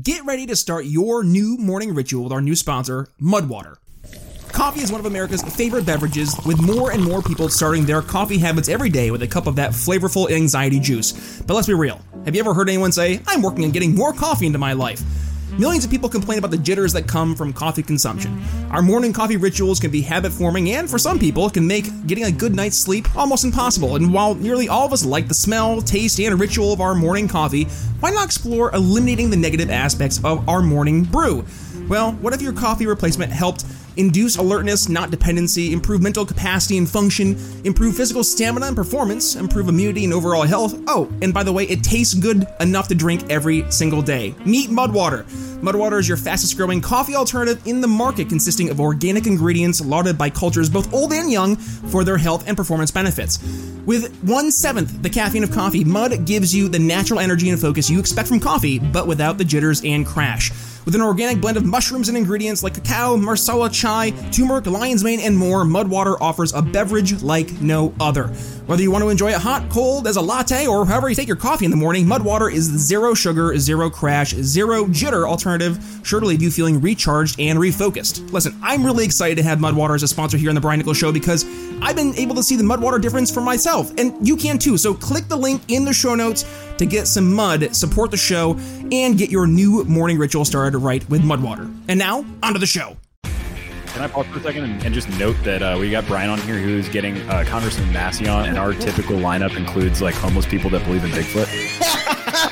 Get ready to start your new morning ritual with our new sponsor, Mudwater. Coffee is one of America's favorite beverages, with more and more people starting their coffee habits every day with a cup of that flavorful anxiety juice. But let's be real have you ever heard anyone say, I'm working on getting more coffee into my life? Millions of people complain about the jitters that come from coffee consumption. Our morning coffee rituals can be habit forming, and for some people, can make getting a good night's sleep almost impossible. And while nearly all of us like the smell, taste, and ritual of our morning coffee, why not explore eliminating the negative aspects of our morning brew? Well, what if your coffee replacement helped induce alertness, not dependency, improve mental capacity and function, improve physical stamina and performance, improve immunity and overall health. Oh, and by the way, it tastes good enough to drink every single day. Meet Mudwater. Mudwater is your fastest growing coffee alternative in the market, consisting of organic ingredients lauded by cultures both old and young for their health and performance benefits. With one seventh the caffeine of coffee, Mud gives you the natural energy and focus you expect from coffee, but without the jitters and crash. With an organic blend of mushrooms and ingredients like cacao, masala chai, turmeric, lion's mane, and more, Mudwater offers a beverage like no other. Whether you want to enjoy it hot, cold, as a latte, or however you take your coffee in the morning, Mudwater is the zero sugar, zero crash, zero jitter alternative, sure to leave you feeling recharged and refocused. Listen, I'm really excited to have Mudwater as a sponsor here on the Brian Nichols Show because I've been able to see the Mudwater difference for myself, and you can too. So click the link in the show notes to get some mud, support the show, and get your new morning ritual started right with Mudwater. And now, onto the show. Can I pause for a second and, and just note that uh, we got Brian on here who's getting uh, Congressman Massey on, and our typical lineup includes like homeless people that believe in Bigfoot.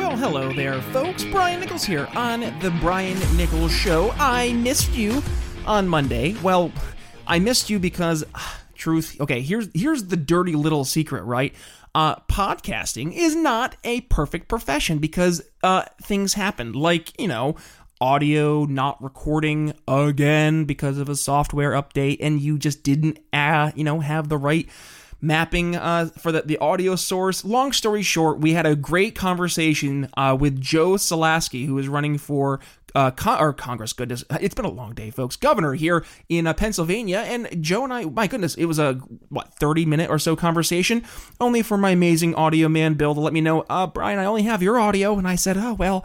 Well, hello there, folks. Brian Nichols here on The Brian Nichols Show. I missed you on Monday. Well, I missed you because, truth, okay, here's, here's the dirty little secret, right? Uh, podcasting is not a perfect profession because uh, things happen. Like, you know, audio not recording again because of a software update, and you just didn't, uh, you know, have the right mapping uh, for the, the audio source. Long story short, we had a great conversation uh, with Joe Soloski, who is running for uh, con- or Congress. Goodness, it's been a long day, folks. Governor here in uh, Pennsylvania, and Joe and I. My goodness, it was a what thirty minute or so conversation, only for my amazing audio man Bill to let me know, uh, Brian, I only have your audio, and I said, oh well.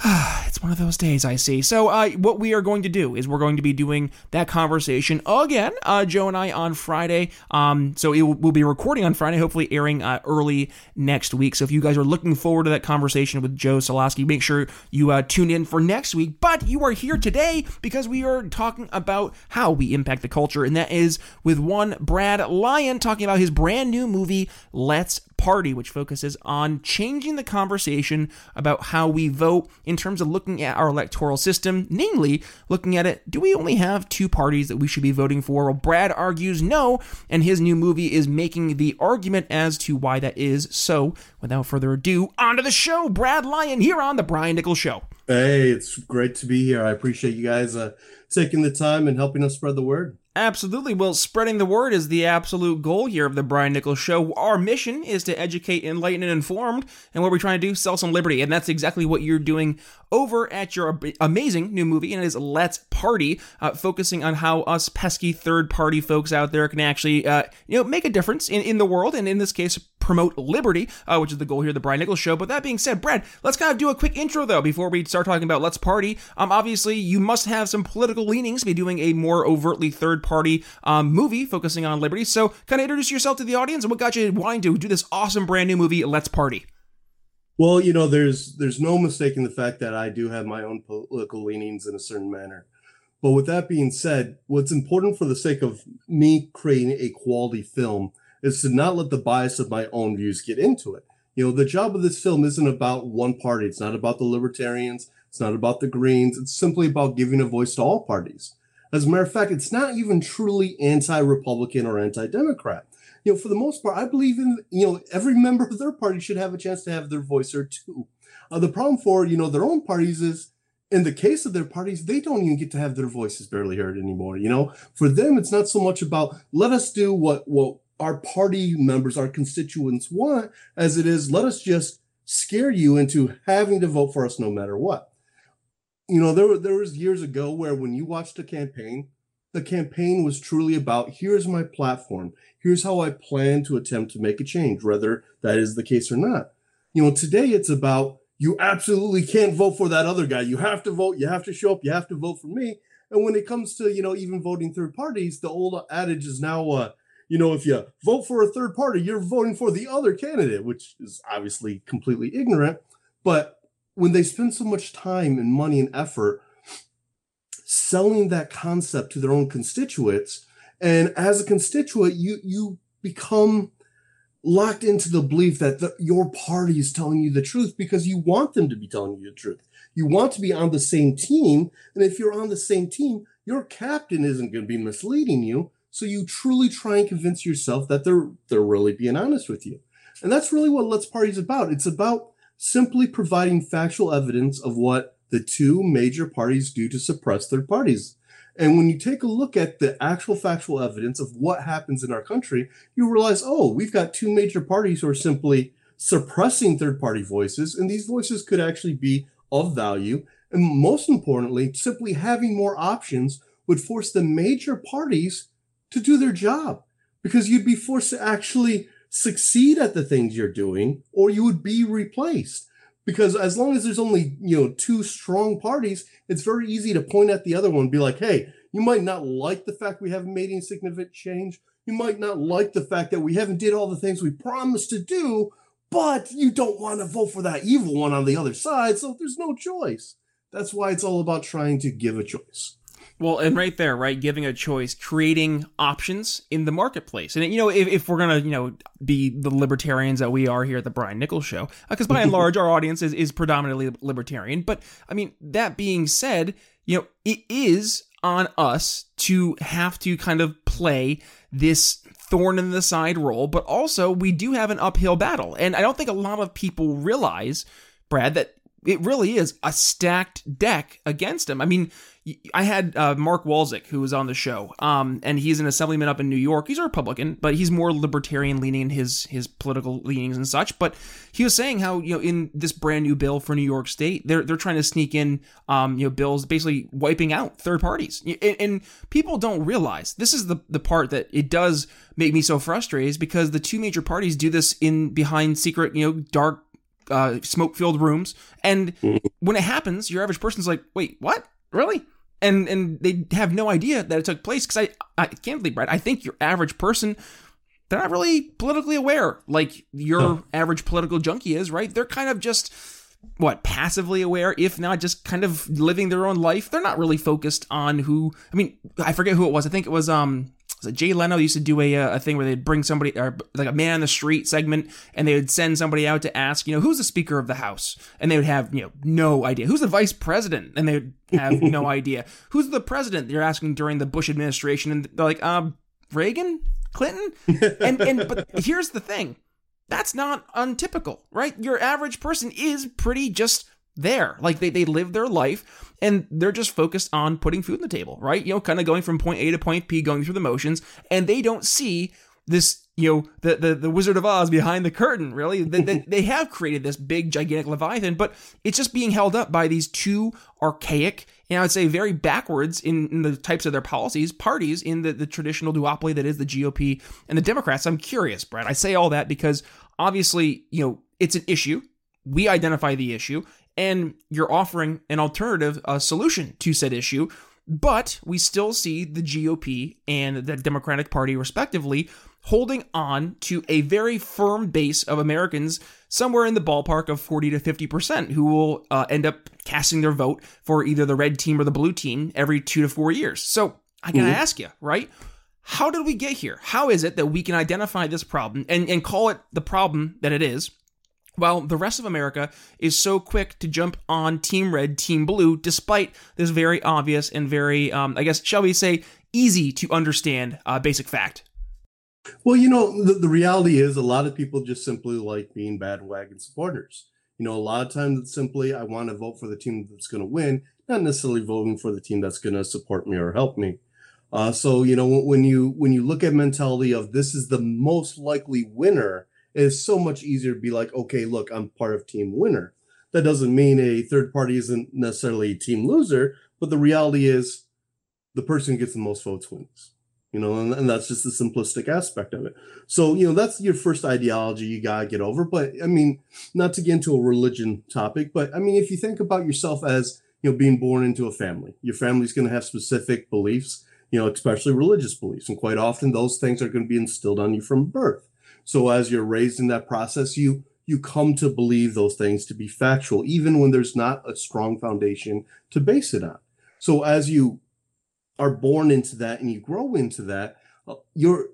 it's one of those days, I see. So, uh, what we are going to do is we're going to be doing that conversation again, uh, Joe and I, on Friday. Um, so, it will, we'll be recording on Friday, hopefully airing uh, early next week. So, if you guys are looking forward to that conversation with Joe Soloski, make sure you uh, tune in for next week. But you are here today because we are talking about how we impact the culture, and that is with one Brad Lyon talking about his brand new movie, Let's Party, which focuses on changing the conversation about how we vote in terms of looking at our electoral system, namely looking at it, do we only have two parties that we should be voting for? Well, Brad argues no, and his new movie is making the argument as to why that is. So, without further ado, on to the show. Brad Lyon here on The Brian Nichols Show. Hey, it's great to be here. I appreciate you guys uh, taking the time and helping us spread the word. Absolutely. Well, spreading the word is the absolute goal here of the Brian Nichols Show. Our mission is to educate, enlighten, and informed. And what we're trying to do, sell some liberty. And that's exactly what you're doing over at your amazing new movie, and it is Let's Party, uh, focusing on how us pesky third party folks out there can actually, uh, you know, make a difference in, in the world, and in this case, promote liberty, uh, which is the goal here the Brian Nichols Show. But that being said, Brad, let's kind of do a quick intro though before we start talking about Let's Party. Um, obviously, you must have some political leanings to be doing a more overtly third party um, movie focusing on liberty. So, kind of introduce yourself to the audience and what got you wanting to do this awesome brand new movie, Let's Party. Well, you know, there's there's no mistaking the fact that I do have my own political leanings in a certain manner. But with that being said, what's important for the sake of me creating a quality film is to not let the bias of my own views get into it. You know, the job of this film isn't about one party. It's not about the libertarians. It's not about the Greens. It's simply about giving a voice to all parties. As a matter of fact, it's not even truly anti-Republican or anti-Democrat you know, for the most part, I believe in, you know, every member of their party should have a chance to have their voice or two. Uh, the problem for, you know, their own parties is in the case of their parties, they don't even get to have their voices barely heard anymore. You know, for them, it's not so much about let us do what what our party members, our constituents want, as it is let us just scare you into having to vote for us no matter what. You know, there there was years ago where when you watched a campaign, the campaign was truly about here's my platform, here's how I plan to attempt to make a change, whether that is the case or not. You know, today it's about you absolutely can't vote for that other guy. You have to vote. You have to show up. You have to vote for me. And when it comes to you know even voting third parties, the old adage is now, uh, you know, if you vote for a third party, you're voting for the other candidate, which is obviously completely ignorant. But when they spend so much time and money and effort selling that concept to their own constituents, and as a constituent, you you become locked into the belief that the, your party is telling you the truth because you want them to be telling you the truth. You want to be on the same team. And if you're on the same team, your captain isn't going to be misleading you. So you truly try and convince yourself that they're they're really being honest with you. And that's really what Let's Party is about. It's about simply providing factual evidence of what the two major parties do to suppress third parties. And when you take a look at the actual factual evidence of what happens in our country, you realize, oh, we've got two major parties who are simply suppressing third party voices, and these voices could actually be of value. And most importantly, simply having more options would force the major parties to do their job because you'd be forced to actually succeed at the things you're doing or you would be replaced. Because as long as there's only you know two strong parties it's very easy to point at the other one and be like hey you might not like the fact we haven't made any significant change. You might not like the fact that we haven't did all the things we promised to do but you don't want to vote for that evil one on the other side so there's no choice. That's why it's all about trying to give a choice well, and right there, right, giving a choice, creating options in the marketplace. And, you know, if, if we're to, you know, be the libertarians that we are here at the Brian Nichols show, because uh, by and large, our audience is, is predominantly libertarian. But, I mean, that being said, you know, it is on us to have to kind of play this thorn in the side role, but also we do have an uphill battle. And I don't think a lot of people realize, Brad, that it really is a stacked deck against him. I mean, I had uh, Mark Walczyk, who was on the show, um, and he's an assemblyman up in New York. He's a Republican, but he's more libertarian leaning in his his political leanings and such. But he was saying how you know in this brand new bill for New York State, they're they're trying to sneak in um, you know bills basically wiping out third parties, and, and people don't realize this is the the part that it does make me so frustrated is because the two major parties do this in behind secret you know dark uh, smoke filled rooms. And mm-hmm. when it happens, your average person's like, wait, what? Really? and and they have no idea that it took place because I I can't believe Brad. I think your average person they're not really politically aware like your average political junkie is, right? They're kind of just what passively aware, if not just kind of living their own life. They're not really focused on who. I mean, I forget who it was. I think it was um so Jay Leno used to do a, uh, a thing where they'd bring somebody, or like a man on the street segment, and they would send somebody out to ask, you know, who's the Speaker of the House? And they would have, you know, no idea. Who's the Vice President? And they would have no idea. Who's the President? They're asking during the Bush administration, and they're like, um, Reagan? Clinton? And, and, but here's the thing that's not untypical, right? Your average person is pretty just there. Like they, they live their life and they're just focused on putting food on the table, right? You know, kind of going from point A to point P, going through the motions, and they don't see this, you know, the the, the Wizard of Oz behind the curtain. Really, they, they, they have created this big, gigantic leviathan, but it's just being held up by these two archaic and I would say very backwards in, in, the types of their policies, parties in the, the traditional duopoly that is the GOP and the Democrats. I'm curious, Brad. I say all that because obviously, you know, it's an issue. We identify the issue and you're offering an alternative uh, solution to said issue. But we still see the GOP and the Democratic Party, respectively, holding on to a very firm base of Americans, somewhere in the ballpark of 40 to 50%, who will uh, end up casting their vote for either the red team or the blue team every two to four years. So I gotta mm-hmm. ask you, right? How did we get here? How is it that we can identify this problem and, and call it the problem that it is? Well, the rest of America is so quick to jump on Team Red, Team Blue, despite this very obvious and very, um, I guess, shall we say, easy to understand uh, basic fact. Well, you know, the, the reality is a lot of people just simply like being bandwagon supporters. You know, a lot of times it's simply, I want to vote for the team that's going to win not necessarily voting for the team that's going to support me or help me. Uh, so you know when you when you look at mentality of this is the most likely winner, it's so much easier to be like, okay, look, I'm part of team winner. That doesn't mean a third party isn't necessarily a team loser, but the reality is the person who gets the most votes wins. You know, and, and that's just the simplistic aspect of it. So, you know, that's your first ideology you gotta get over. But I mean, not to get into a religion topic, but I mean, if you think about yourself as, you know, being born into a family, your family's gonna have specific beliefs you know, especially religious beliefs. And quite often those things are to be instilled on you from birth. So as you're raised in that process, you you come to believe those things to be factual, even when there's not a strong foundation to base it on. So as you are born into that and you grow into that, uh, your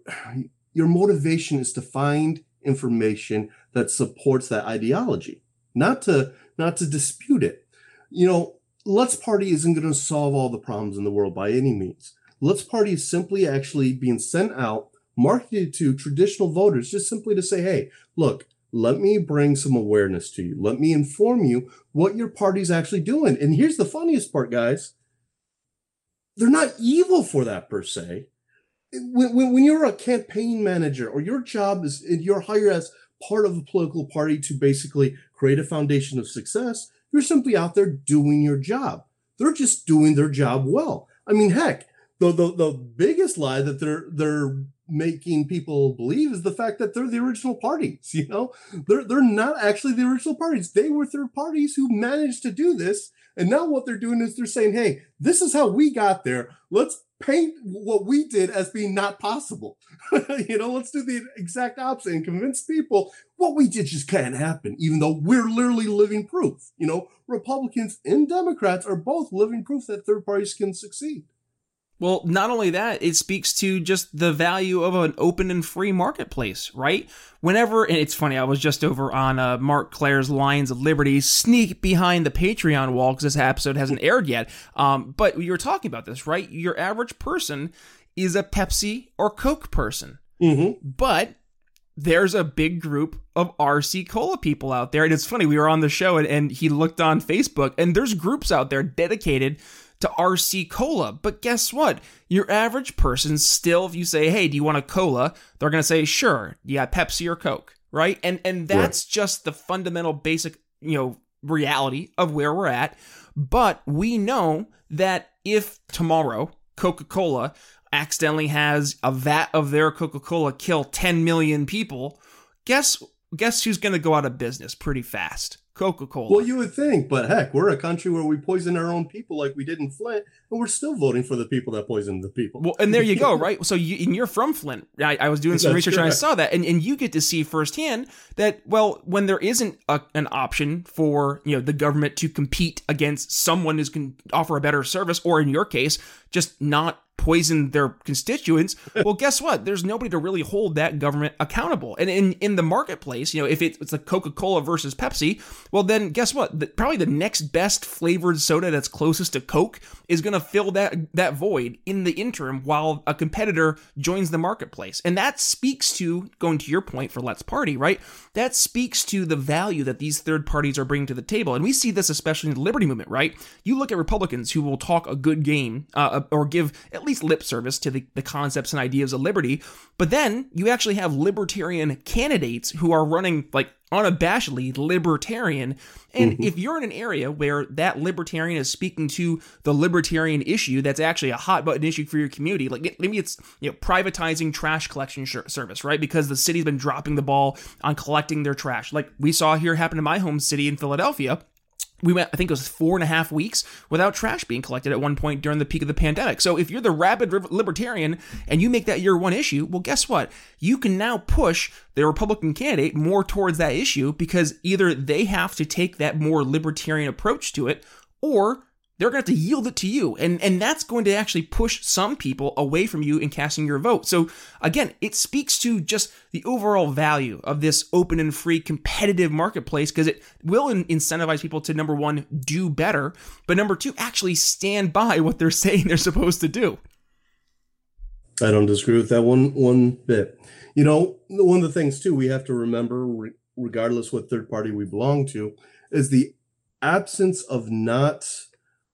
your motivation is to find information that supports that ideology, not to not to dispute it. You know, Let's Party isn't going to solve all the problems in the world by any means. Let's Party is simply actually being sent out, marketed to traditional voters, just simply to say, hey, look, let me bring some awareness to you. Let me inform you what your party's actually doing. And here's the funniest part, guys. They're not evil for that per se. When, when, when you're a campaign manager or your job is you're hired as part of a political party to basically create a foundation of success, you're simply out there doing your job. They're just doing their job well. I mean, heck, the, the the biggest lie that they're they're making people believe is the fact that they're the original parties. You know, they're they're not actually the original parties. They were third parties who managed to do this, and now what they're doing is they're saying, "Hey, this is how we got there. Let's paint what we did as being not possible. you know, let's do the exact opposite and convince people what we did just can't happen, even though we're literally living proof. You know, Republicans and Democrats are both living proof that third parties can succeed." Well, not only that, it speaks to just the value of an open and free marketplace, right? Whenever, and it's funny, I was just over on uh, Marc Clair's Lions of Liberty, sneak behind the Patreon wall because this episode hasn't aired yet. Um, but you were talking about this, right? Your average person is a Pepsi or Coke person. Mm-hmm. But there's a big group of RC Cola people out there. And it's funny, we were on the show and, and he looked on Facebook, and there's groups out there dedicated to RC Cola. But guess what? Your average person still, if you say, hey, do you want a cola? They're going to say, sure. Yeah, Pepsi or Coke, right? And and that's just the fundamental basic, you know, reality of where we're at. But we know that if tomorrow Coca-Cola accidentally has a vat of their Coca-Cola kill 10 million people, guess guess who's going to go out of business pretty fast? Coca Cola. Well, you would think, but heck, we're a country where we poison our own people like we did in Flint, and we're still voting for the people that poisoned the people. Well, and there you go, right? So you, and you're from Flint. I, I was doing some research and I saw that, and, and you get to see firsthand that, well, when there isn't a, an option for you know the government to compete against someone who can offer a better service, or in your case, just not poison their constituents, well, guess what? There's nobody to really hold that government accountable. And in, in the marketplace, you know, if it's like Coca Cola versus Pepsi, well, then guess what? The, probably the next best flavored soda that's closest to Coke is going to fill that, that void in the interim while a competitor joins the marketplace. And that speaks to, going to your point for Let's Party, right? That speaks to the value that these third parties are bringing to the table. And we see this especially in the liberty movement, right? You look at Republicans who will talk a good game uh, or give at least lip service to the, the concepts and ideas of liberty. But then you actually have libertarian candidates who are running like unabashedly libertarian. And mm-hmm. if you're in an area where that libertarian is speaking to the libertarian issue that's actually a hot button issue for your community, like maybe it's you know privatizing trash collection service, right? Because the city's been dropping the ball on collecting their trash, like we saw here happen in my home city in Philadelphia we went, I think it was four and a half weeks without trash being collected at one point during the peak of the pandemic. So if you're the rabid libertarian and you make that your one issue, well, guess what? You can now push the Republican candidate more towards that issue because either they have to take that more libertarian approach to it or they're going to have to yield it to you. And, and that's going to actually push some people away from you in casting your vote. So again, it speaks to just the overall value of this open and free competitive marketplace because it will incentivize people to number one, do better, but number two, actually stand by what they're saying they're supposed to do. I don't disagree with that one one bit. You know, one of the things too we have to remember, regardless what third party we belong to, is the absence of not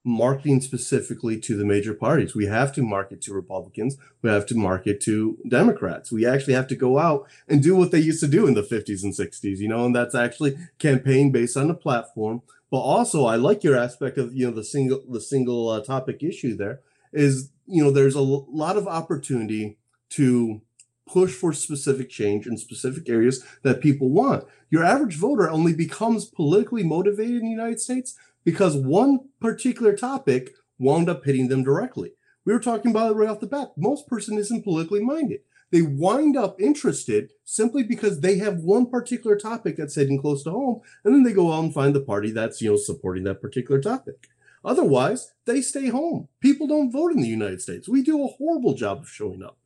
marketing specifically to the major parties. We have to market to Republicans. We have to market to Democrats. We actually have to go out and do what they used to do in the 50s and 60s, you know, and that's actually campaign based on a platform. But also, I like your aspect of you know the single the single uh, topic issue. There is you know there's a l- lot of opportunity to push for specific change in specific areas that people want. Your average voter only becomes politically motivated in the United States because one particular topic wound up hitting them directly. We were talking about it right off the bat. Most person isn't politically minded. They wind up interested simply because they have one particular topic that's hitting close to home, and then they go out and find the party that's you know supporting that particular topic. Otherwise, they stay home. People don't vote in the United States. We do a horrible job of showing up.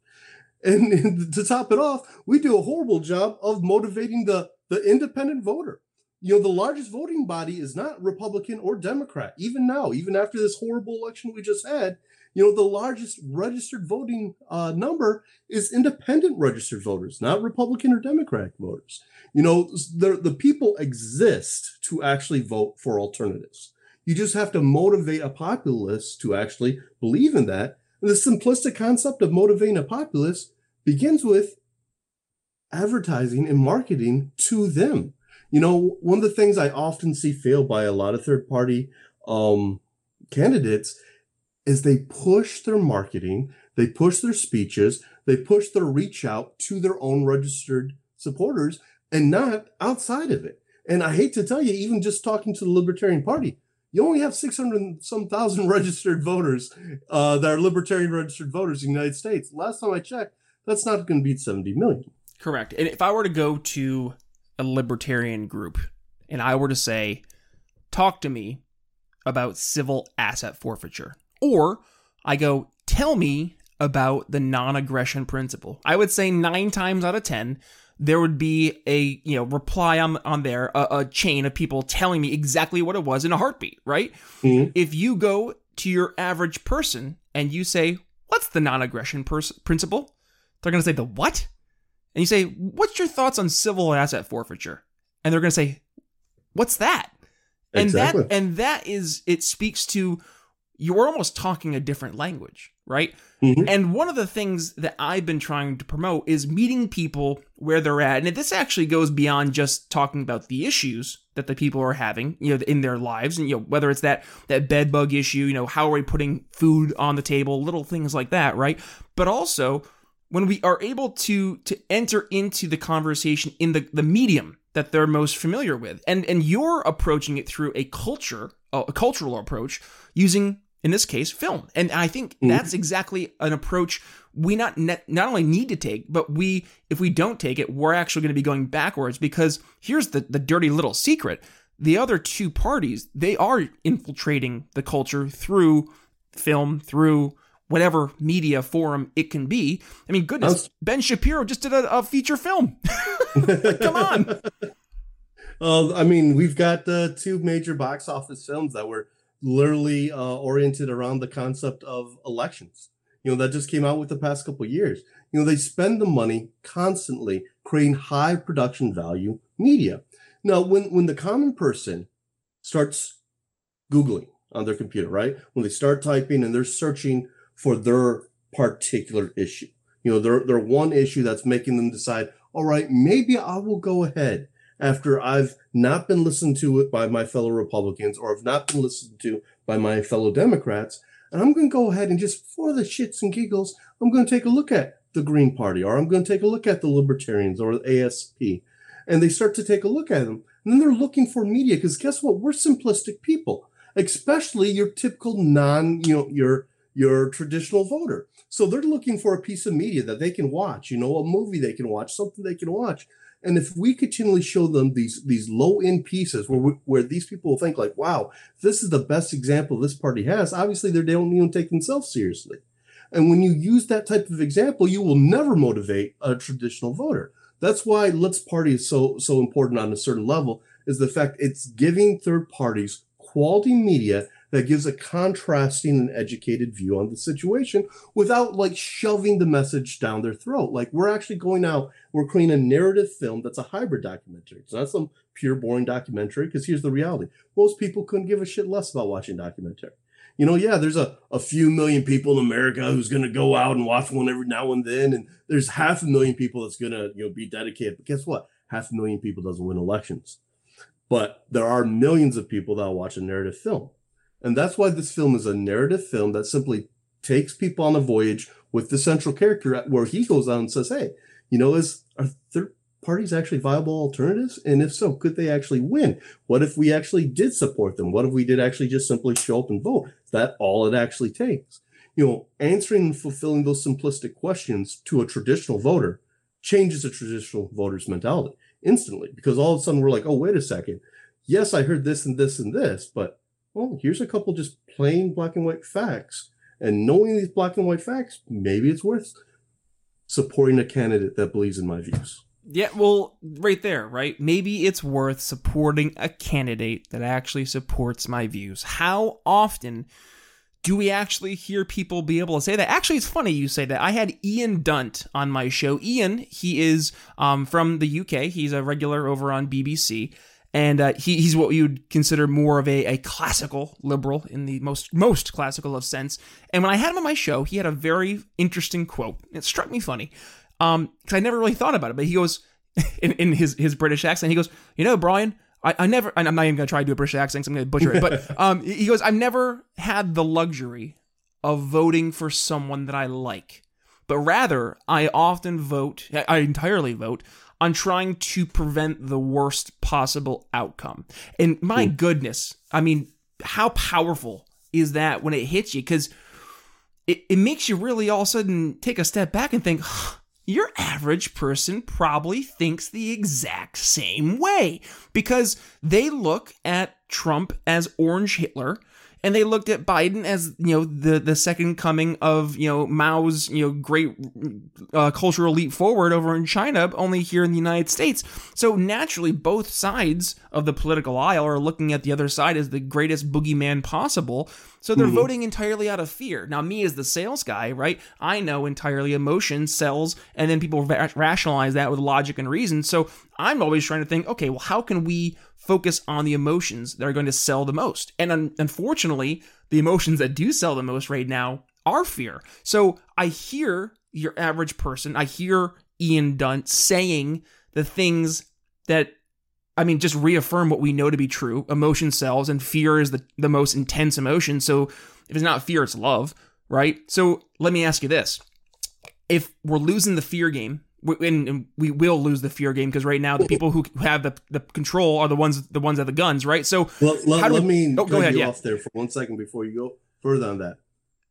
And, and to top it off, we do a horrible job of motivating the, the independent voter you know, the largest voting body is not Republican or Democrat. Even now, even after this horrible election we just had, you know, the largest registered voting uh, number is independent registered voters, not Republican or Democratic voters. You know, the, the people exist to actually vote for alternatives. You just have to motivate a populace to actually believe in that. And the simplistic concept of motivating a populace begins with advertising and marketing to them you know, one of the things I often see failed by a lot of third party um, candidates is they push their marketing, they push their speeches, they push their reach out to their own registered supporters and not outside of it. And I hate to tell you, even just talking to the Libertarian Party, you only have 600 some thousand registered voters uh, that are Libertarian registered voters in the United States. Last time I checked, that's not going to beat 70 million. Correct. And if I were to go to a libertarian group and I were to say, talk to me about civil asset forfeiture, or I go, tell me about the non aggression principle, I would say nine times out of 10, there would be a you know reply on on there a, a, chain of people telling me exactly what it was in a heartbeat right? Mm-hmm. if you go to your average person and you say what's the non-aggression pers- principle? They're going to say the what and you say, What's your thoughts on civil asset forfeiture? And they're going to say, What's that? And exactly. that and that is it speaks to you're almost talking a different language, right? Mm-hmm. And one of the things that I've been trying to promote is meeting people where they're at. And this actually goes beyond just talking about the issues that the people are having, you know, in their lives. And, you know, whether it's that, that bed bug issue, you know, how are we putting food on the table, little things like that, right? But also when we are able to to enter into the conversation in the, the medium that they're most familiar with. And and you're approaching it through a culture a cultural approach using in this case film. And i think mm-hmm. that's exactly an approach we not not only need to take but we if we don't take it we're actually going to be going backwards because here's the the dirty little secret. The other two parties they are infiltrating the culture through film through whatever media forum it can be. I mean, goodness, was... Ben Shapiro just did a, a feature film. Come on. Uh, I mean, we've got uh, two major box office films that were literally uh, oriented around the concept of elections. You know, that just came out with the past couple years. You know, they spend the money constantly creating high production value media. Now, when when the common person starts Googling on their computer, right? When they start typing and they're searching for their particular issue. You know, they're, they're one issue that's making them decide, all right, maybe I will go ahead after I've not been listened to by my fellow Republicans or have not been listened to by my fellow Democrats. And I'm going to go ahead and just for the shits and giggles, I'm going to take a look at the Green Party or I'm going to take a look at the Libertarians or the ASP. And they start to take a look at them. And then they're looking for media because guess what? We're simplistic people, especially your typical non, you know, your your traditional voter. So they're looking for a piece of media that they can watch, you know, a movie they can watch, something they can watch. And if we continually show them these these low end pieces where we, where these people will think like, wow, this is the best example this party has. Obviously, they don't even take themselves seriously. And when you use that type of example, you will never motivate a traditional voter. That's why Let's Party is so so important on a certain level. Is the fact it's giving third parties quality media that gives a contrasting and educated view on the situation without like shoving the message down their throat. Like we're actually going out, we're creating a narrative film that's a hybrid documentary. It's not some pure boring documentary because here's the reality. Most people couldn't give a shit less about watching documentary. You know, yeah, there's a, a few million people in America who's going to go out and watch one every now and then, and there's half a million people that's going to you know be dedicated. But guess what? Half a million people doesn't win elections, but there are millions of people that watch a narrative film, and that's why this film is a narrative film that simply takes people on a voyage with the central character, where he goes out and says, "Hey, you know, is are there parties actually viable alternatives? And if so, could they actually win? What if we actually did support them? What if we did actually just simply show up and vote? Is that all it actually takes? You know, answering and fulfilling those simplistic questions to a traditional voter changes a traditional voter's mentality instantly because all of a sudden we're like, oh, wait a second. Yes, I heard this and this and this, but well, here's a couple just plain black and white facts. And knowing these black and white facts, maybe it's worth supporting a candidate that believes in my views. Yeah, well, right there, right? Maybe it's worth supporting a candidate that actually supports my views. How often do we actually hear people be able to say that? Actually, it's funny you say that. I had Ian Dunt on my show. Ian, he is um, from the UK. He's a regular over on BBC, and uh, he, he's what you'd consider more of a, a classical liberal in the most most classical of sense. And when I had him on my show, he had a very interesting quote. It struck me funny. Um, because I never really thought about it, but he goes in, in his his British accent. He goes, you know, Brian, I, I never. I'm not even gonna try to do a British accent. So I'm gonna butcher it. But um, he goes, I've never had the luxury of voting for someone that I like, but rather I often vote. I entirely vote on trying to prevent the worst possible outcome. And my mm. goodness, I mean, how powerful is that when it hits you? Because it, it makes you really all of a sudden take a step back and think, huh, your average person probably thinks the exact same way because they look at Trump as Orange Hitler and they looked at Biden as you know the the second coming of you know Mao's you know great uh, cultural leap forward over in China, only here in the United States. So naturally, both sides of the political aisle are looking at the other side as the greatest boogeyman possible. So they're mm-hmm. voting entirely out of fear. Now, me as the sales guy, right? I know entirely emotion sells, and then people ra- rationalize that with logic and reason. So I'm always trying to think, okay, well, how can we focus on the emotions that are going to sell the most. And un- unfortunately, the emotions that do sell the most right now are fear. So I hear your average person, I hear Ian Dunt saying the things that I mean, just reaffirm what we know to be true. Emotion sells, and fear is the, the most intense emotion. So if it's not fear, it's love, right? So let me ask you this. If we're losing the fear game and we will lose the fear game because right now the people who have the, the control are the ones the ones at the guns, right? So well, let, let we, me oh, go ahead, you yeah. off there for one second before you go further on that.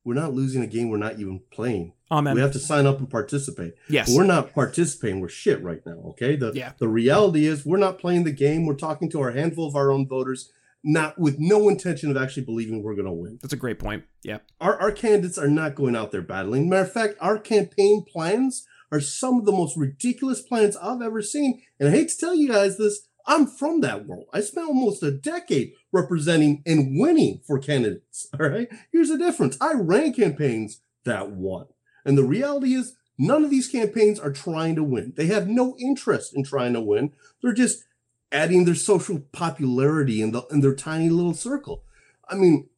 We're not losing a game we're not even playing. Amen. We have to sign up and participate. Yes, we're not participating. We're shit right now. Okay. The yeah. the reality is we're not playing the game. We're talking to our handful of our own voters not with no intention of actually believing we're going to win. That's a great point. Yeah. Our, our candidates are not going out there battling. Matter of fact, our campaign plans are some of the most ridiculous plans I've ever seen. And I hate to tell you guys this, I'm from that world. I spent almost a decade representing and winning for candidates. All right. Here's the difference. I ran campaigns that won. And the reality is none of these campaigns are trying to win. They have no interest in trying to win. They're just adding their social popularity in, the, in their tiny little circle. I mean,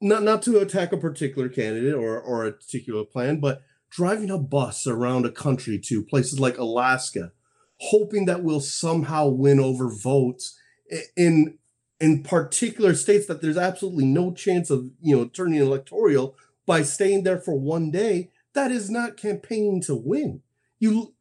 not, not to attack a particular candidate or, or a particular plan, but driving a bus around a country to places like Alaska, hoping that we'll somehow win over votes in in particular states that there's absolutely no chance of you know turning electoral by staying there for one day. That is not campaigning to win. You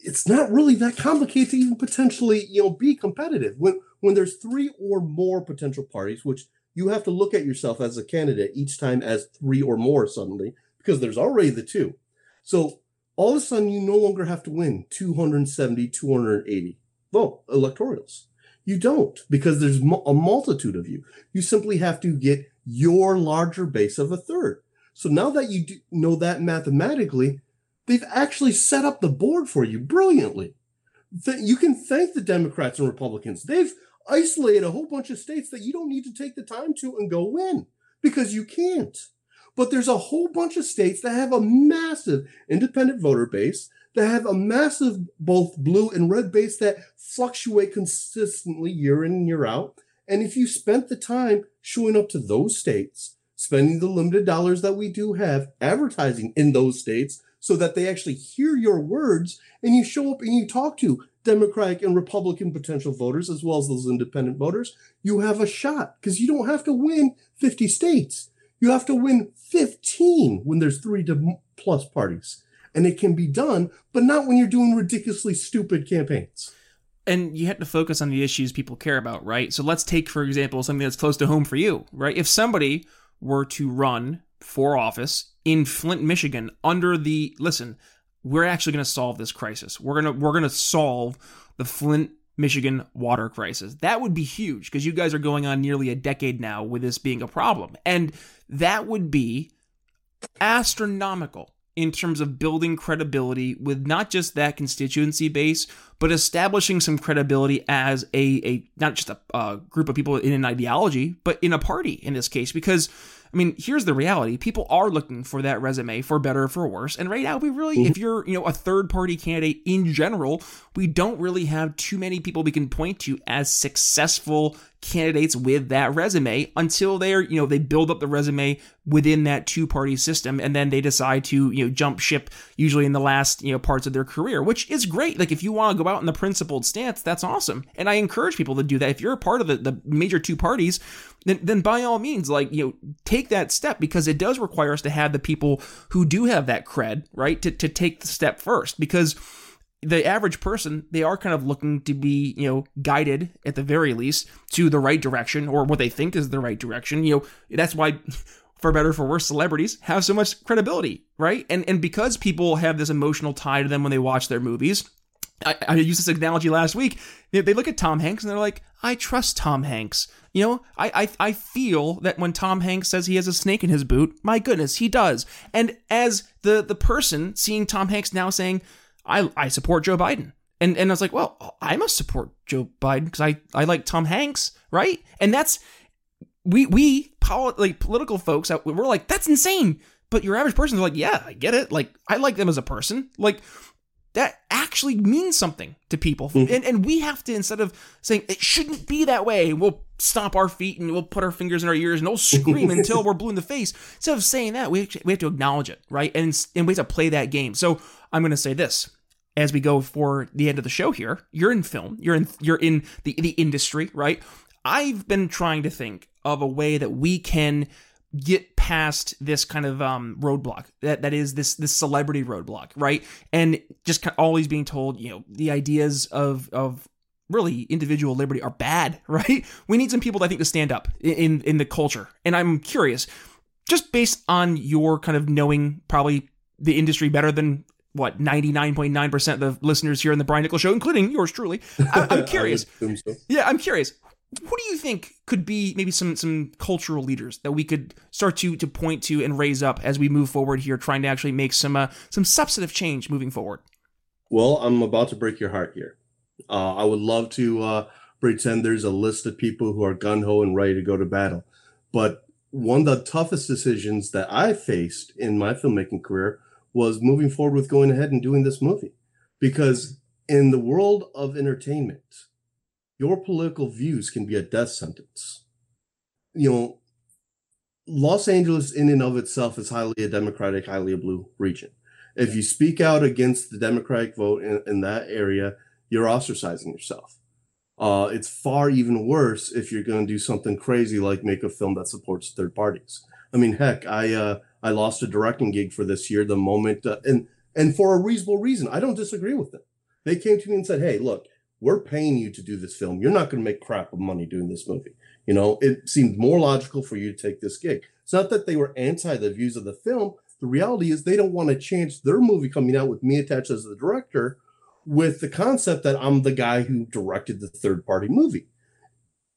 it's not really that complicated to even potentially you know be competitive when when there's three or more potential parties which you have to look at yourself as a candidate each time as three or more suddenly because there's already the two. So all of a sudden, you no longer have to win 270, 280 vote electorals. You don't because there's a multitude of you. You simply have to get your larger base of a third. So now that you know that mathematically, they've actually set up the board for you brilliantly. You can thank the Democrats and Republicans. They've isolated a whole bunch of states that you don't need to take the time to and go win because you can't. But there's a whole bunch of states that have a massive independent voter base, that have a massive both blue and red base that fluctuate consistently year in and year out. And if you spent the time showing up to those states, spending the limited dollars that we do have advertising in those states so that they actually hear your words and you show up and you talk to Democratic and Republican potential voters as well as those independent voters, you have a shot because you don't have to win 50 states. You have to win 15 when there's three plus parties. And it can be done, but not when you're doing ridiculously stupid campaigns and you have to focus on the issues people care about, right? So let's take, for example, something that's close to home for you, right? If somebody were to run for office in Flint, Michigan, under the listen, we're actually going to solve this crisis. We're gonna we're gonna solve the Flint, Michigan water crisis. That would be huge because you guys are going on nearly a decade now with this being a problem, and that would be astronomical in terms of building credibility with not just that constituency base, but establishing some credibility as a, a not just a, a group of people in an ideology, but in a party in this case. Because I mean, here's the reality: people are looking for that resume for better or for worse. And right now, we really, mm-hmm. if you're, you know, a third party candidate in general, we don't really have too many people we can point to as successful candidates with that resume until they're, you know, they build up the resume within that two party system and then they decide to, you know, jump ship usually in the last, you know, parts of their career, which is great. Like if you want to go out in the principled stance, that's awesome. And I encourage people to do that. If you're a part of the, the major two parties, then, then by all means, like, you know, take that step because it does require us to have the people who do have that cred, right? To, to take the step first because the average person, they are kind of looking to be, you know, guided at the very least to the right direction or what they think is the right direction. You know, that's why, for better for worse, celebrities have so much credibility, right? And and because people have this emotional tie to them when they watch their movies. I, I used this analogy last week. They, they look at Tom Hanks and they're like, I trust Tom Hanks. You know, I, I I feel that when Tom Hanks says he has a snake in his boot, my goodness, he does. And as the the person seeing Tom Hanks now saying, I, I support Joe Biden. And, and I was like, well, I must support Joe Biden because I, I like Tom Hanks, right? And that's, we, we, poli- like political folks, we're like, that's insane. But your average person's like, yeah, I get it. Like, I like them as a person. Like, that actually means something to people. Mm-hmm. And, and we have to, instead of saying it shouldn't be that way, we'll stomp our feet and we'll put our fingers in our ears and we'll scream until we're blue in the face. Instead of saying that, we, we have to acknowledge it, right? And, and we have to play that game. So I'm going to say this as we go for the end of the show here. You're in film, you're in, you're in the, the industry, right? I've been trying to think of a way that we can get past this kind of um, roadblock that that is this this celebrity roadblock, right? And just kind of always being told, you know, the ideas of of really individual liberty are bad, right? We need some people, I think, to stand up in in the culture. And I'm curious, just based on your kind of knowing probably the industry better than what 99.9% of the listeners here in the Brian Nichols show, including yours truly. I, am curious. so. Yeah, I'm curious who do you think could be maybe some some cultural leaders that we could start to to point to and raise up as we move forward here, trying to actually make some uh, some substantive change moving forward? Well, I'm about to break your heart here. Uh, I would love to uh, pretend there's a list of people who are gun ho and ready to go to battle, but one of the toughest decisions that I faced in my filmmaking career was moving forward with going ahead and doing this movie, because in the world of entertainment your political views can be a death sentence. You know, Los Angeles, in and of itself, is highly a Democratic, highly a blue region. If you speak out against the Democratic vote in, in that area, you're ostracizing yourself. Uh, it's far even worse if you're going to do something crazy like make a film that supports third parties. I mean, heck, I uh, I lost a directing gig for this year the moment, uh, and and for a reasonable reason. I don't disagree with them. They came to me and said, "Hey, look, we're paying you to do this film. You're not going to make crap of money doing this movie. You know, it seemed more logical for you to take this gig. It's not that they were anti the views of the film. The reality is they don't want to chance their movie coming out with me attached as the director with the concept that I'm the guy who directed the third party movie.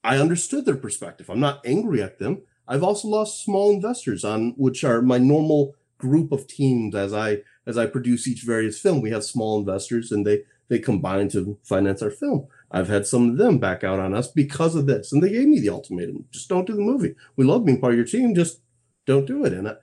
I understood their perspective. I'm not angry at them. I've also lost small investors on which are my normal group of teams as I as I produce each various film. We have small investors and they they combine to finance our film. I've had some of them back out on us because of this, and they gave me the ultimatum: just don't do the movie. We love being part of your team, just don't do it. And I,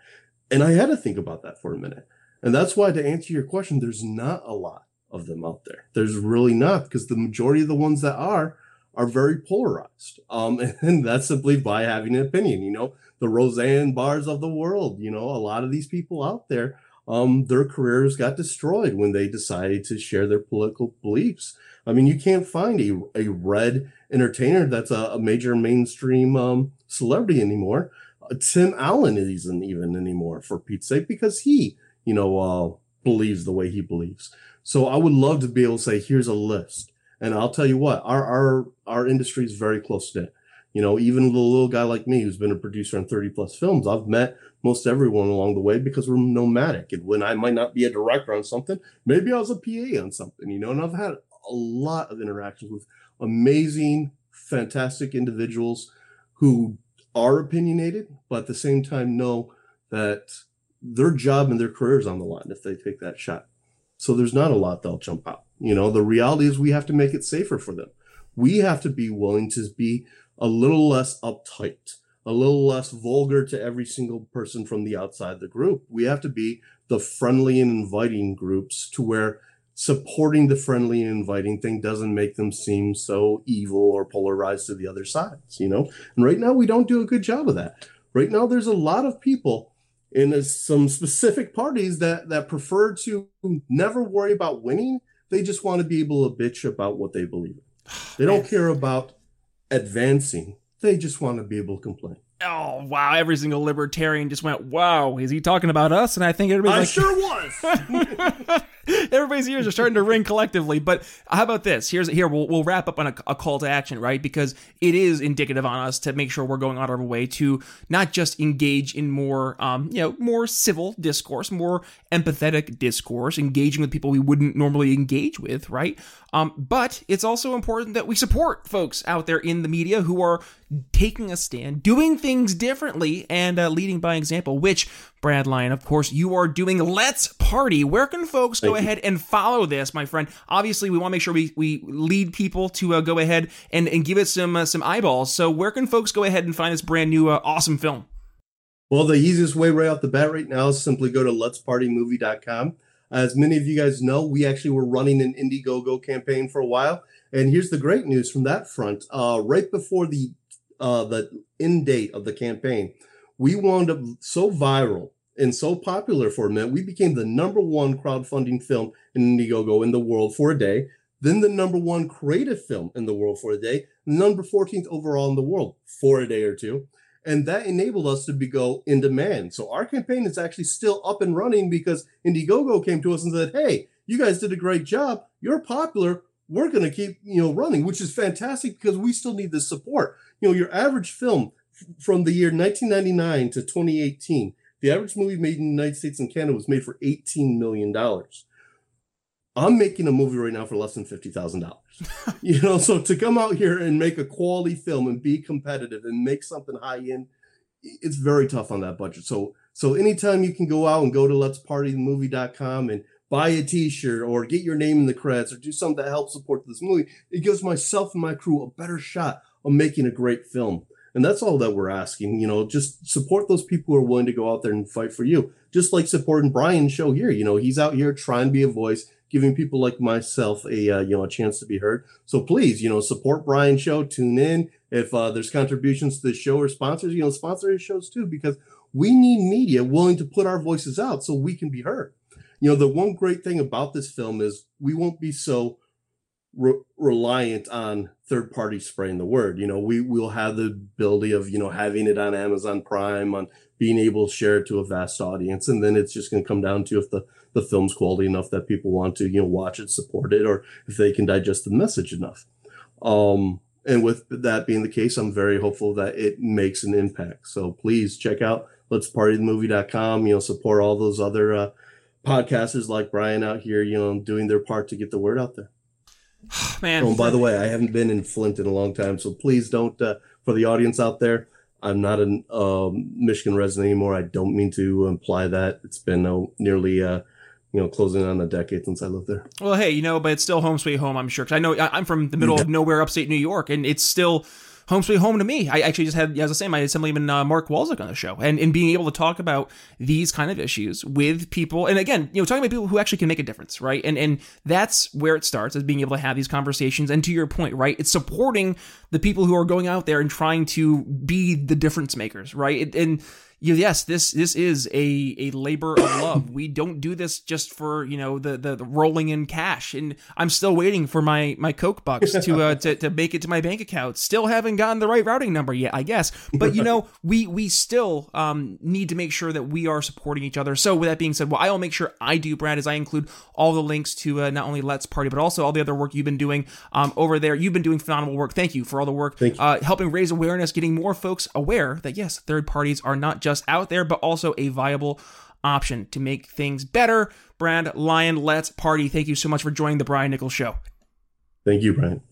and I had to think about that for a minute, and that's why to answer your question, there's not a lot of them out there. There's really not because the majority of the ones that are are very polarized, um, and that's simply by having an opinion. You know, the Roseanne Barrs of the world. You know, a lot of these people out there, um, their careers got destroyed when they decided to share their political beliefs. I mean, you can't find a, a red entertainer that's a, a major mainstream um, celebrity anymore. Uh, Tim Allen isn't even anymore, for Pete's sake, because he, you know, uh, believes the way he believes. So I would love to be able to say, here's a list. And I'll tell you what, our our our industry is very close knit. You know, even the little guy like me who's been a producer on 30 plus films, I've met most everyone along the way because we're nomadic. And when I might not be a director on something, maybe I was a PA on something, you know, and I've had a lot of interactions with amazing, fantastic individuals who are opinionated, but at the same time know that their job and their career is on the line if they take that shot. So there's not a lot they'll jump out. You know, the reality is we have to make it safer for them. We have to be willing to be a little less uptight, a little less vulgar to every single person from the outside the group. We have to be the friendly and inviting groups to where supporting the friendly and inviting thing doesn't make them seem so evil or polarized to the other sides, you know? And right now we don't do a good job of that. Right now there's a lot of people in a, some specific parties that that prefer to never worry about winning. They just want to be able to bitch about what they believe in. Oh, they don't care about advancing. They just want to be able to complain. Oh wow! Every single libertarian just went, "Wow, is he talking about us?" And I think everybody's I like, sure was. Everybody's ears are starting to ring collectively. But how about this? Here's here we'll, we'll wrap up on a, a, call to action, right? Because it is indicative on us to make sure we're going out of our way to not just engage in more, um, you know, more civil discourse, more empathetic discourse, engaging with people we wouldn't normally engage with, right? Um, but it's also important that we support folks out there in the media who are taking a stand, doing things differently, and uh, leading by example. Which Brad Lyon, of course, you are doing Let's Party. Where can folks go ahead and follow this, my friend? Obviously, we want to make sure we, we lead people to uh, go ahead and, and give it some uh, some eyeballs. So, where can folks go ahead and find this brand new uh, awesome film? Well, the easiest way right off the bat right now is simply go to letspartymovie.com. As many of you guys know, we actually were running an Indiegogo campaign for a while. And here's the great news from that front. Uh, right before the uh, the end date of the campaign, we wound up so viral and so popular for a minute, we became the number one crowdfunding film in Indiegogo in the world for a day, then the number one creative film in the world for a day, number 14th overall in the world for a day or two. And that enabled us to be go in demand. So our campaign is actually still up and running because Indiegogo came to us and said, Hey, you guys did a great job. You're popular. We're going to keep, you know, running, which is fantastic because we still need the support. You know, your average film from the year 1999 to 2018, the average movie made in the United States and Canada was made for $18 million. I'm making a movie right now for less than fifty thousand dollars. you know, so to come out here and make a quality film and be competitive and make something high end, it's very tough on that budget. So so anytime you can go out and go to let's party movie.com and buy a t-shirt or get your name in the credits or do something that helps support this movie, it gives myself and my crew a better shot of making a great film. And that's all that we're asking. You know, just support those people who are willing to go out there and fight for you. Just like supporting Brian's show here. You know, he's out here trying to be a voice giving people like myself a uh, you know a chance to be heard. So please, you know, support Brian's show. Tune in if uh, there's contributions to the show or sponsors. You know, sponsor his shows too because we need media willing to put our voices out so we can be heard. You know, the one great thing about this film is we won't be so re- reliant on third party spreading the word. You know, we will have the ability of you know having it on Amazon Prime, on being able to share it to a vast audience, and then it's just going to come down to if the the film's quality enough that people want to you know watch it, support it, or if they can digest the message enough. Um, and with that being the case, I'm very hopeful that it makes an impact. So please check out let's partythemovie.com. You know, support all those other uh, podcasters like Brian out here. You know, doing their part to get the word out there. Man. Oh, by the way, I haven't been in Flint in a long time, so please don't. Uh, for the audience out there, I'm not a um, Michigan resident anymore. I don't mean to imply that. It's been uh, nearly, uh, you know, closing on a decade since I lived there. Well, hey, you know, but it's still home sweet home. I'm sure. Cause I know I'm from the middle Yeah. of nowhere, upstate New York, and it's still home sweet home to me. I actually just had, as I say, my Assemblyman uh, Mark Walczyk on the show, and and being able to talk about these kind of issues with people, and again, you know, talking about people who actually can make a difference, right? And and that's where it starts, is being able to have these conversations. And to your point, right, it's supporting the people who are going out there and trying to be the difference makers, right? It, and yes, this this is a a labor of love. we don't do this just for you know the, the, the rolling in cash, and I'm still waiting for my my Coke bucks to uh, to to make it to my bank account. Still haven't gotten the right routing number yet, I guess. But you know, we we still um, need to make sure that we are supporting each other. So with that being said, what I'll make sure I do, Brad, is I include all the links to uh, not only Let's Party but also all the other work you've been doing um, over there. You've been doing phenomenal work. Thank you for all the work, uh, helping raise awareness, getting more folks aware that yes, third parties are not just just out there, but also a viable option to make things better. Brad Lyon, let's party. Thank you so much for joining the Brian Nichols Show. Thank you, Brian.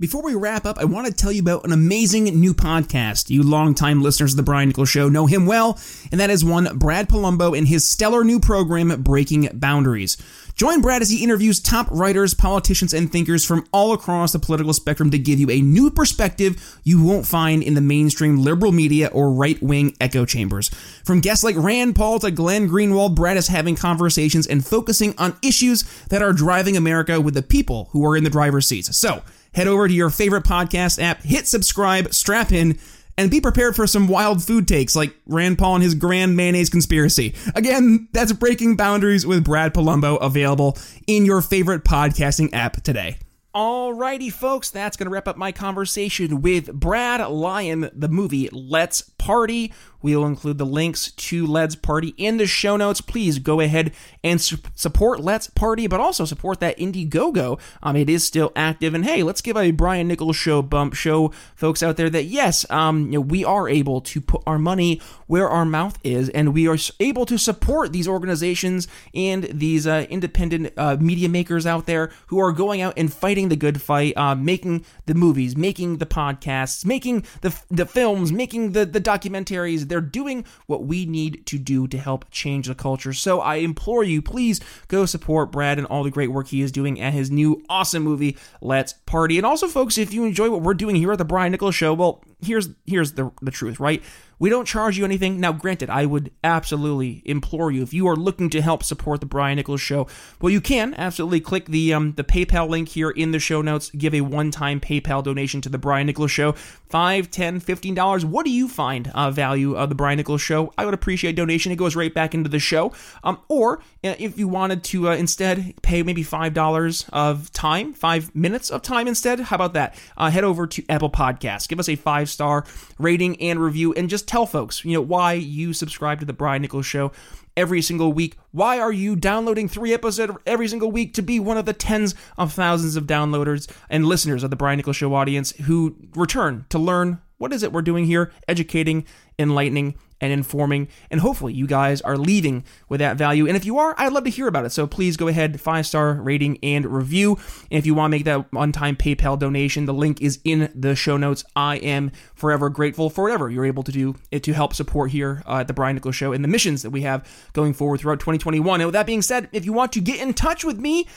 Before we wrap up, I want to tell you about an amazing new podcast. You longtime listeners of the Brian Nichols Show know him well, and that is one Brad Polumbo and his stellar new program, Breaking Boundaries. Join Brad as he interviews top writers, politicians, and thinkers from all across the political spectrum to give you a new perspective you won't find in the mainstream liberal media or right wing echo chambers. From guests like Rand Paul to Glenn Greenwald, Brad is having conversations and focusing on issues that are driving America with the people who are in the driver's seats. So, head over to your favorite podcast app, hit subscribe, strap in, and be prepared for some wild food takes like Rand Paul and his grand mayonnaise conspiracy. Again, that's Breaking Boundaries with Brad Polumbo available in your favorite podcasting app today. Alrighty, folks, that's going to wrap up my conversation with Brad Lyon, the movie Let's Party. We'll include the links to Let's Party in the show notes. Please go ahead and su- support Let's Party, but also support that Indiegogo. Um, it is still active, and hey, let's give a Brian Nichols show bump. Show folks out there that yes, um, you know, we are able to put our money where our mouth is, and we are able to support these organizations and these uh, independent uh, media makers out there who are going out and fighting the good fight, uh, making the movies, making the podcasts, making the the films, making the the documentaries they're doing what we need to do to help change the culture. So I implore you, please go support Brad and all the great work he is doing at his new awesome movie, Let's Party. And also, folks, if you enjoy what we're doing here at the Brian Nichols Show, well, here's here's the the truth, right? We don't charge you anything. Now, granted, I would absolutely implore you if you are looking to help support the Brian Nichols Show. Well, you can absolutely click the um, the PayPal link here in the show notes. Give a one-time PayPal donation to the Brian Nichols Show. Five, ten, fifteen dollars. What do you find uh, value of the Brian Nichols Show? I would appreciate donation. It goes right back into the show. Um, or uh, if you wanted to uh, instead pay maybe five dollars of time, five minutes of time instead, how about that? Uh, head over to Apple Podcasts. Give us a five star rating and review, and just tell folks, you know, why you subscribe to the Brian Nichols Show every single week. Why are you downloading three episodes every single week to be one of the tens of thousands of downloaders and listeners of the Brian Nichols Show audience who return to learn what is it we're doing here, educating, enlightening, and informing. And hopefully, you guys are leaving with that value. And if you are, I'd love to hear about it. So please go ahead, five star rating and review. And if you want to make that one time PayPal donation, the link is in the show notes. I am forever grateful for whatever you're able to do to help support here uh, at the Brian Nichols Show and the missions that we have going forward throughout 2021. And with that being said, if you want to get in touch with me,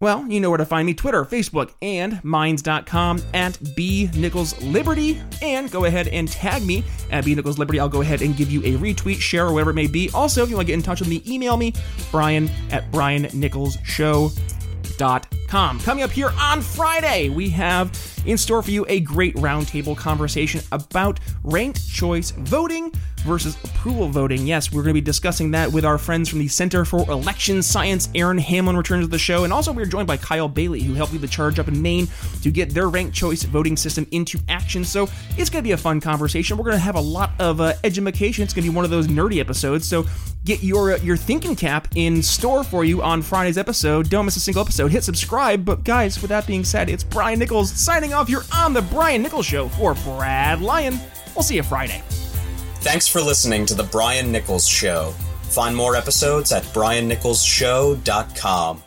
well, you know where to find me Twitter, Facebook, and Minds.com at B Nichols Liberty. And go ahead and tag me at B Nichols Liberty. I'll go ahead and give you a retweet, share, or whatever it may be. Also, if you want to get in touch with me, email me, Brian at Brian Nichols Show. Com. Coming up here on Friday, we have in store for you a great roundtable conversation about ranked choice voting versus approval voting. Yes, we're going to be discussing that with our friends from the Center for Election Science. Aaron Hamlin returns to the show, and also we're joined by Kyle Bailey, who helped lead the charge up in Maine to get their ranked choice voting system into action. So it's going to be a fun conversation. We're going to have a lot of uh, education. It's going to be one of those nerdy episodes. So get your uh, your thinking cap in store for you on Friday's episode. Don't miss a single episode. Hit subscribe. But guys, with that being said, it's Brian Nichols signing off. You're on the Brian Nichols Show for Brad Lyon. We'll see you Friday. Thanks for listening to The Brian Nichols Show. Find more episodes at briannicholsshow.com.